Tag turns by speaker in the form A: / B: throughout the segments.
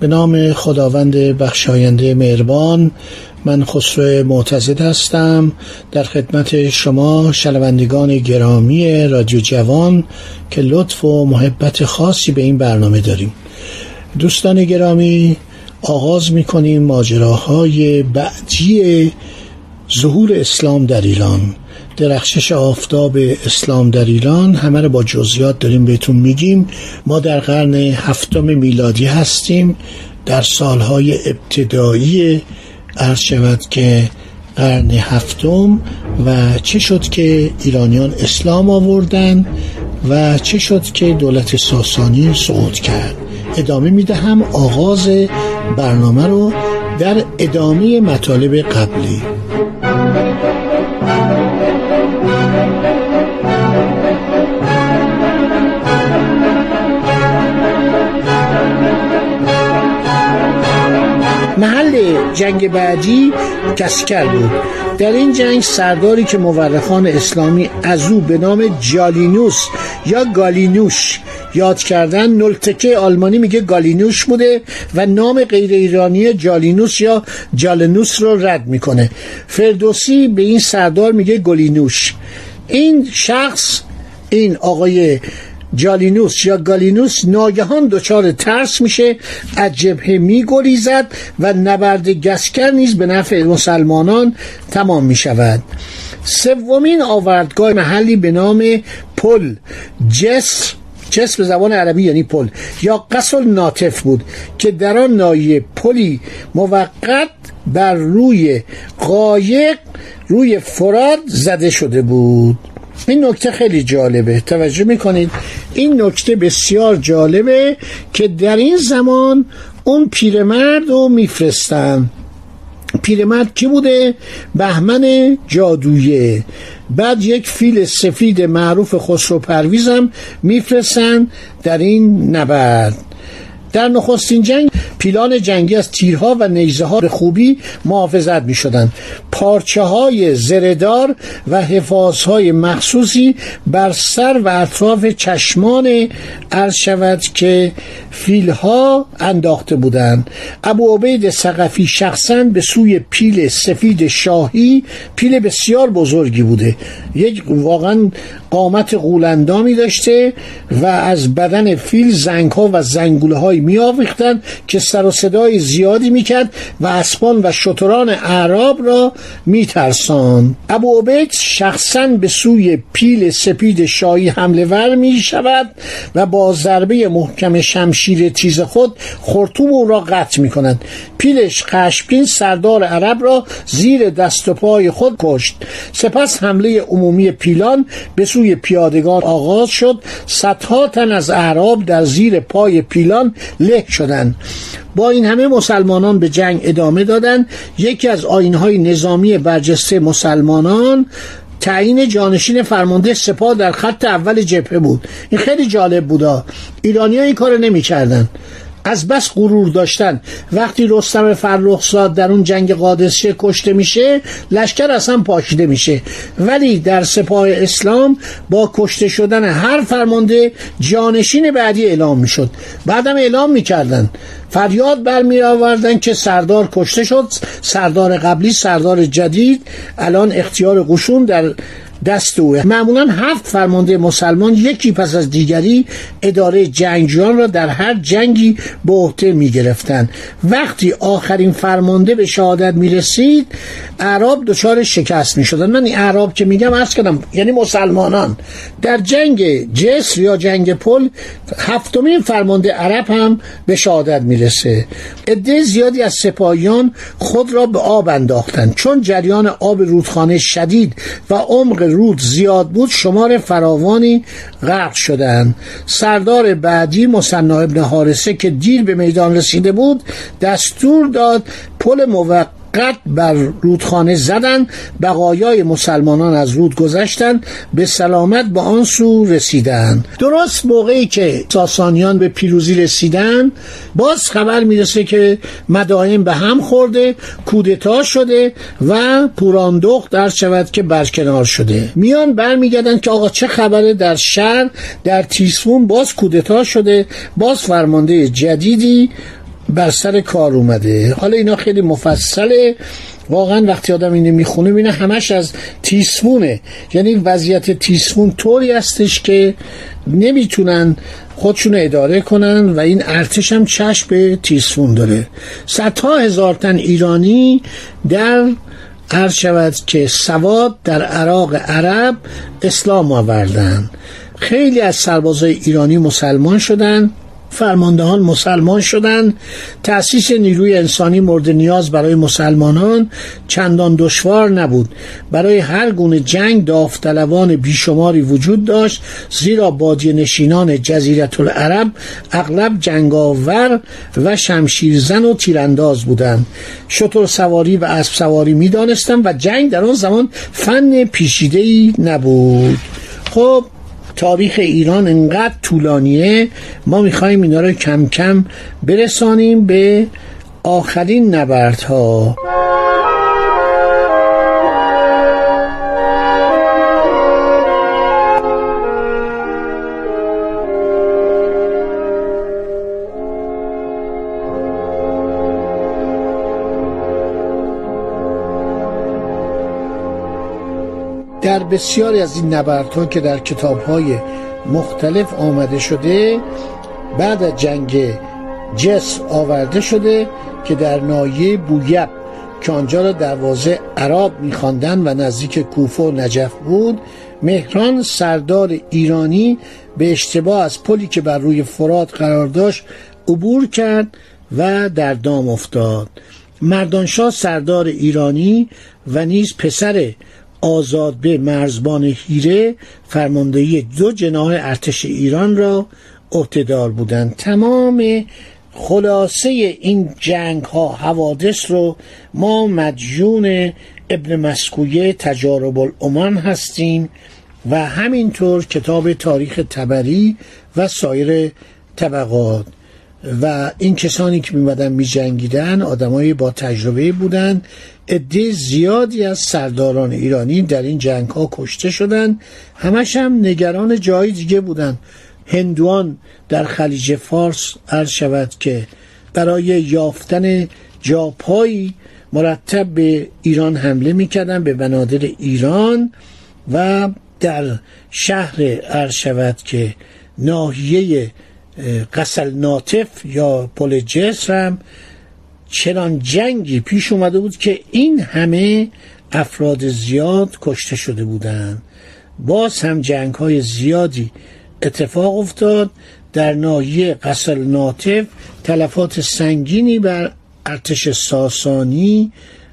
A: به نام خداوند بخشاینده مهربان من خسرو معتزد هستم. در خدمت شما شنوندگان گرامی رادیو جوان که لطف و محبت خاصی به این برنامه داریم. دوستان گرامی آغاز می‌کنیم ماجراهای بعدی ظهور اسلام در ایران. درخشش آفتاب اسلام در ایران همه رو با جزئیات داریم بهتون میگیم. ما در قرن هفتم میلادی هستیم. در سالهای ابتدایی عرض شود که قرن هفتم و چه شد که ایرانیان اسلام آوردن و چه شد که دولت ساسانی صعود کرد. ادامه می‌دهم آغاز برنامه رو در ادامه مطالب قبلی. محل جنگ بعدی کسکر بود. در این جنگ سرداری که مورخان اسلامی از او به نام جالینوس یا گالینوش یاد کردن نلتکه آلمانی میگه گالینوش بوده و نام غیر ایرانی جالینوس یا جالنوس رو رد می‌کنه. فردوسی به این سردار میگه گالینوش این شخص این آقای جالینوس یا گالینوس ناگهان دچار ترس میشه از جبهه میگریزد و نبرد گسکر نیز به نفع مسلمانان تمام می‌شود. سومین آوردگاه محلی به نام پل. جسر جسر به زبان عربی یعنی پل. یا قصل ناطف بود که در آن نایه پلی موقت بر روی قایق روی فراد زده شده بود. این نکته خیلی جالبه. توجه می‌کنید؟ این نکته بسیار جالبه که در این زمان اون پیرمرد رو میفرستن. پیرمرد کی بوده؟ بهمن جادویه. بعد یک فیل سفید معروف خسرو پرویزم میفرستن در این نبرد. در نخستین جنگ پیلان جنگی از تیرها و نیزه ها به خوبی محافظت می شدن. پارچه های زردار و حفاظ های مخصوصی بر سر و اطراف چشمان عرض شود که فیلها انداخته بودند ابو عبید سقفی شخصا به سوی پیل سفید شاهی پیل بسیار بزرگی بوده یک واقعا قامت قولندامی داشته و از بدن فیل زنگ ها و زنگوله های می آویختن که سر و صدای زیادی می‌کرد و اسبان و شتران اعراب را میترسان ابو عبید شخصا به سوی پیل سپید شاهی حمله ور می شود و با ضربه محکم شمشیر تیز خود خرطوم او را قطع می کند پیلش خشمگین سردار عرب را زیر دست و پای خود کشت. سپس حمله عمومی پیلان به سوی پیادگان آغاز شد. صدها تن از اعراب در زیر پای پیلان له شدند. با این همه مسلمانان به جنگ ادامه دادند. یکی از آینهای نظامی برجسته مسلمانان تعیین جانشین فرمانده سپاه در خط اول جبهه بود. این خیلی جالب بودا ایرانی ها این کار نمی کردن. از بس غرور داشتن. وقتی رستم فرخزاد در اون جنگ قادسیه کشته میشه لشکر اصلا پاشیده میشه. ولی در سپاه اسلام با کشته شدن هر فرمانده جانشین بعدی اعلام می‌شد. بعدم اعلام می‌کردن. فریاد برمی آوردن که سردار کشته شد سردار قبلی سردار جدید الان اختیار قشون در دست او معمولا هفت فرمانده مسلمان یکی پس از دیگری اداره جنگجویان را در هر جنگی به عهده می گرفتن وقتی آخرین فرمانده به شهادت می رسید اعراب دچار شکست می شدن من این اعراب که میگم عرض کردم یعنی مسلمانان. در جنگ جسر یا جنگ پل هفتمین فرمانده عرب هم به شهادت می‌رسه. عده زیادی از سپاهیان خود را به آب انداختند. چون جریان آب رودخانه شدید و عمق رود زیاد بود شمار فراوانی غرق شدند سردار بعدی مصنع ابن حارسه که دیر به میدان رسیده بود دستور داد پل موقت قد بر رودخانه زدند بقایای مسلمانان از رود گذشتند به سلامت به آن سو رسیدند درست موقعی که ساسانیان به پیروزی رسیدن باز خبر می‌رسه که مدائم به هم خورده کودتا شده و پوراندخ در شود که برکنار شده. میان برمیگردن که آقا چه خبره در شهر در تیسفون باز کودتا شده باز فرمانده جدیدی بر سر کار اومده. حالا اینا خیلی مفصله. واقعا وقتی آدم اینو می‌خونه می‌بینه همش از تیسفونه. یعنی وضعیت تیسفون طوری هستش که نمی‌تونن خودشون اداره کنن و این ارتش هم چشم به تیسفون داره. صدها هزار تن ایرانی در عرض شود که سواد در عراق عرب اسلام آوردن. خیلی از سربازای ایرانی مسلمان شدن. فرماندهان مسلمان شدند. تأسیس نیروی انسانی مورد نیاز برای مسلمانان چندان دشوار نبود. برای هر گونه جنگ داوطلبان بیشماری وجود داشت زیرا بادی نشینان جزیرت العرب اغلب جنگاور و شمشیرزن و تیرانداز بودند. شطور سواری و اسب سواری می و جنگ در آن زمان فن پیشیده نبود. خب تاریخ ایران انقدر طولانیه ما می‌خوایم اینا رو کم کم برسانیم به آخرین نبردها. در بسیاری از این نبردها که در کتابهای مختلف آمده شده بعد از جنگ جس آورده شده که در نایه بویب که آنجا را دروازه عرب میخواندن و نزدیک کوفه و نجف بود مهران سردار ایرانی به اشتباه از پلی که بر روی فرات قرار داشت عبور کرد و در دام افتاد. مردانشاه سردار ایرانی و نیز پسر آزاد به مرزبان هیره فرماندهی دو جناح ارتش ایران را عهدهدار بودند. تمام خلاصه این جنگ ها حوادث رو ما مدیون ابن مسکویه تجارب الامم هستیم و همینطور کتاب تاریخ تبری و سایر طبقات و این کسانی که میمدن می جنگیدن آدمایی با تجربه بودن. عده زیادی از سرداران ایرانی در این جنگ ها کشته شدن. همش هم نگران جای دیگه بودن. هندوان در خلیج فارس عرض شود که برای یافتن جاپایی مرتب به ایران حمله می‌کردن به بنادر ایران و در شهر عرض شود که ناحیه قسل ناطف یا پل جسر هم چنان جنگی پیش اومده بود که این همه افراد زیاد کشته شده بودند باز هم جنگ های زیادی اتفاق افتاد. در ناحیه قسل ناطف تلفات سنگینی بر ارتش ساسانی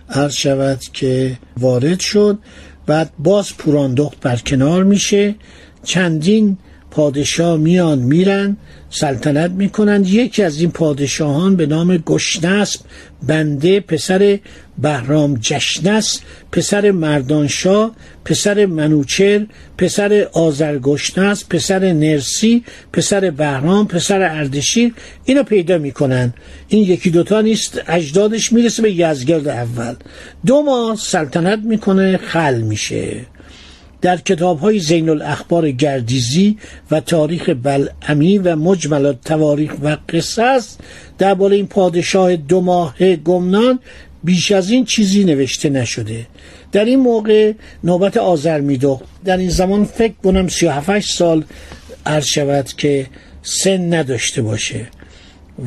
A: عرض شود که وارد شد. بعد باز پوراندخت برکنار میشه. چندین پادشاه میان میرن سلطنت می‌کنند. یکی از این پادشاهان به نام گشنسب بنده پسر بهرام جشنس پسر مردانشاه پسر منوچر پسر آزرگشنس پسر نرسی پسر بهرام پسر اردشیر اینو پیدا می‌کنن این یکی دوتا نیست اجدادش می‌رسه به یزگرد اول. دو ماه سلطنت می‌کنه خل میشه. در کتاب های زین الاخبار گردیزی و تاریخ بلعمی و مجمل تواریخ و قصص درباره این پادشاه دو ماه گمنان بیش از این چیزی نوشته نشده. در این موقع نوبت آذر میدو در این زمان فکر کنم 37 سال عرض شود که سن نداشته باشه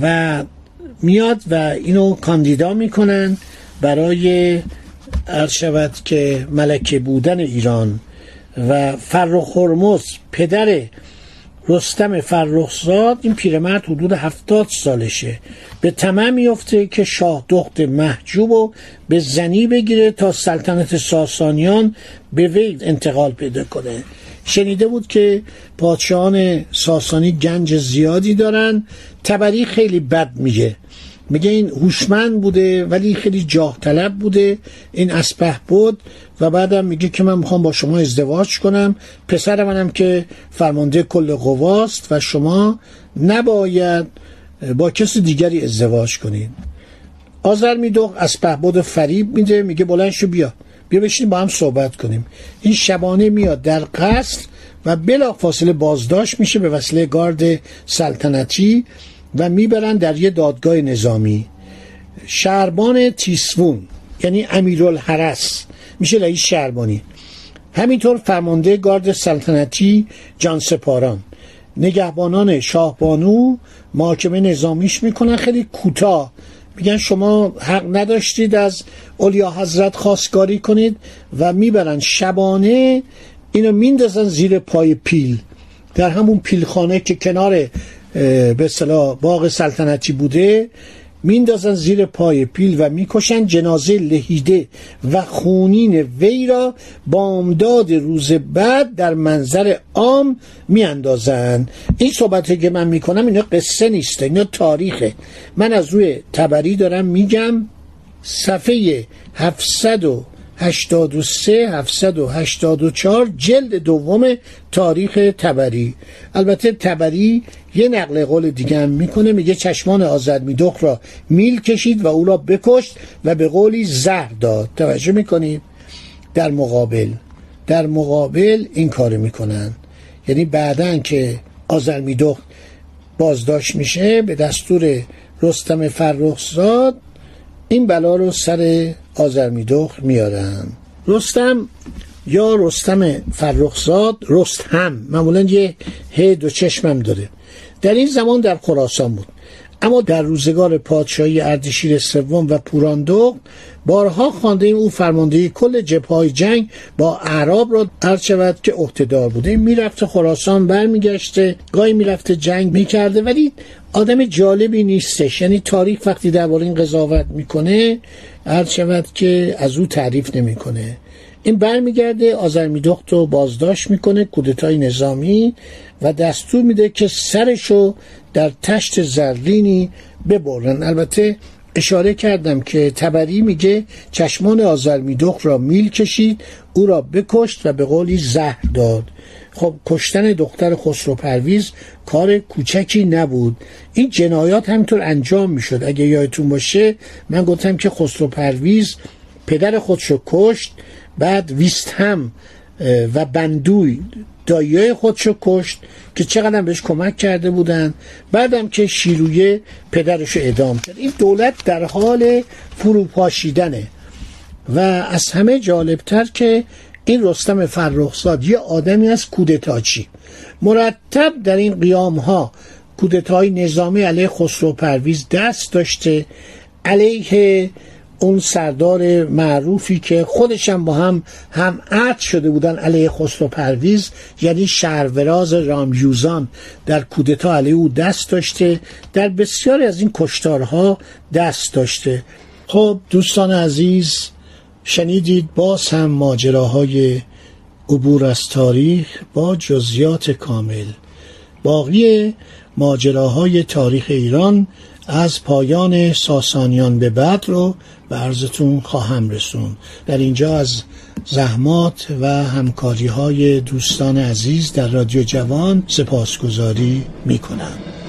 A: و میاد و اینو کاندیدا می‌کنن برای عرض شود که ملکه بودن ایران. و فرخ هرمز پدر رستم فرخزاد این پیرمرد حدود هفتاد سالشه. به تمام میفته که شاه دخت محجوب و به زنی بگیره تا سلطنت ساسانیان به وی انتقال پیدا کنه. شنیده بود که پادشاهان ساسانی گنج زیادی دارن. تبری خیلی بد میگه. میگه این هوشمند بوده ولی خیلی جاه طلب بوده. این اسپه بود و بعدم میگه که من می‌خوام با شما ازدواج کنم. پسر منم که فرمانده کل قواست و شما نباید با کسی دیگری ازدواج کنید. آذر میدوق بود فریب میده میگه بلند شو بیا. بیا بشینیم با هم صحبت کنیم. این شبانه میاد در قصر و بلا فاصله بازداشت میشه به وسیله گارد سلطنتی. و می‌برن در یه دادگاه نظامی. شربان تیسفون یعنی امیرالحرس. میشه رئیس شربانی همینطور فرمانده گارد سلطنتی جان سپاران. نگهبانان شاهبانو محاکمه نظامیش می‌کنن خیلی کوتاه. میگن شما حق نداشتید از اولیا حضرت خواستگاری کنید و می‌برن. شبانه اینو میندازن زیر پای پیل. در همون پیلخانه که کنار به اصطلاح باغ سلطنتی بوده میندازن زیر پای پیل و می‌کشن جنازه لهیده و خونین وی را بامداد روز بعد در منظر عام میاندازن. این صحبت که من می‌کنم اینا قصه نیست اینا تاریخه. من از روی تبری دارم میگم صفحه 700 783 784 جلد دوم تاریخ تبری. البته تبری یه نقل قول دیگه هم می‌کنه میگه چشمان آزد میدخ را میل کشید و او را بکشت و به قولی زهر داد. توجه می‌کنید؟ در مقابل در مقابل این کار می‌کنن. یعنی بعدا که آزرمیدخ بازداشت میشه به دستور رستم فرخزاد این بلا رو سر آزرمیدخ میارن رستم یا رستم فرخزاد رستم. معمولا یه ه دو چشمم داره. در این زمان در خراسان بود. اما در روزگار پادشاهی اردشیر سوم و پوراندخت بارها خوانده او فرماندهی کل جبهای جنگ با اعراب را عرض شود که عهدهدار بوده. می‌رفته خراسان برمیگشته گاهی می‌رفته جنگ می‌کرده ولی آدم جالبی نیستش. یعنی تاریخ وقتی درباره این قضاوت می‌کنه عرض شود که از او تعریف نمی‌کنه. این برمیگرده آزرمیدخت رو بازداشت می‌کنه کودتای نظامی و دستور میده که سرشو در تشت زرینی ببرن. البته اشاره کردم که تبری میگه چشمان آزرمیدخت را میل کشید او را بکشت و به قولی زهر داد. خب کشتن دختر خسرو پرویز کار کوچکی نبود. این جنایات همینطور انجام می‌شد. اگه یادتون باشه من گفتم که خسرو پرویز پدر خودشو کشت بعد ویست هم و بندوی دایای خودشو کشت که چقدر بهش کمک کرده بودن. بعدم که شیرویه پدرشو ادام کرد. این دولت در حال فروپاشیدنه. و از همه جالبتر که این رستم فرخزاد یه آدمی از کودتاچی. مرتب در این قیام ها کودتای نظامی علیه خسرو پرویز دست داشته علیه اون سردار معروفی که خودشم با هم هم عد شده بودن علیه خسرو پرویز یعنی شهروراز رامیوزان در کودتا علیه او دست داشته در بسیاری از این کشتارها دست داشته. خب دوستان عزیز شنیدید باز هم ماجراهای عبور از تاریخ با جزیات کامل. باقی ماجراهای تاریخ ایران از پایان ساسانیان به بعد رو به عرضتون خواهم رسون در اینجا از زحمات و همکاری های دوستان عزیز در رادیو جوان سپاسگزاری می کنم.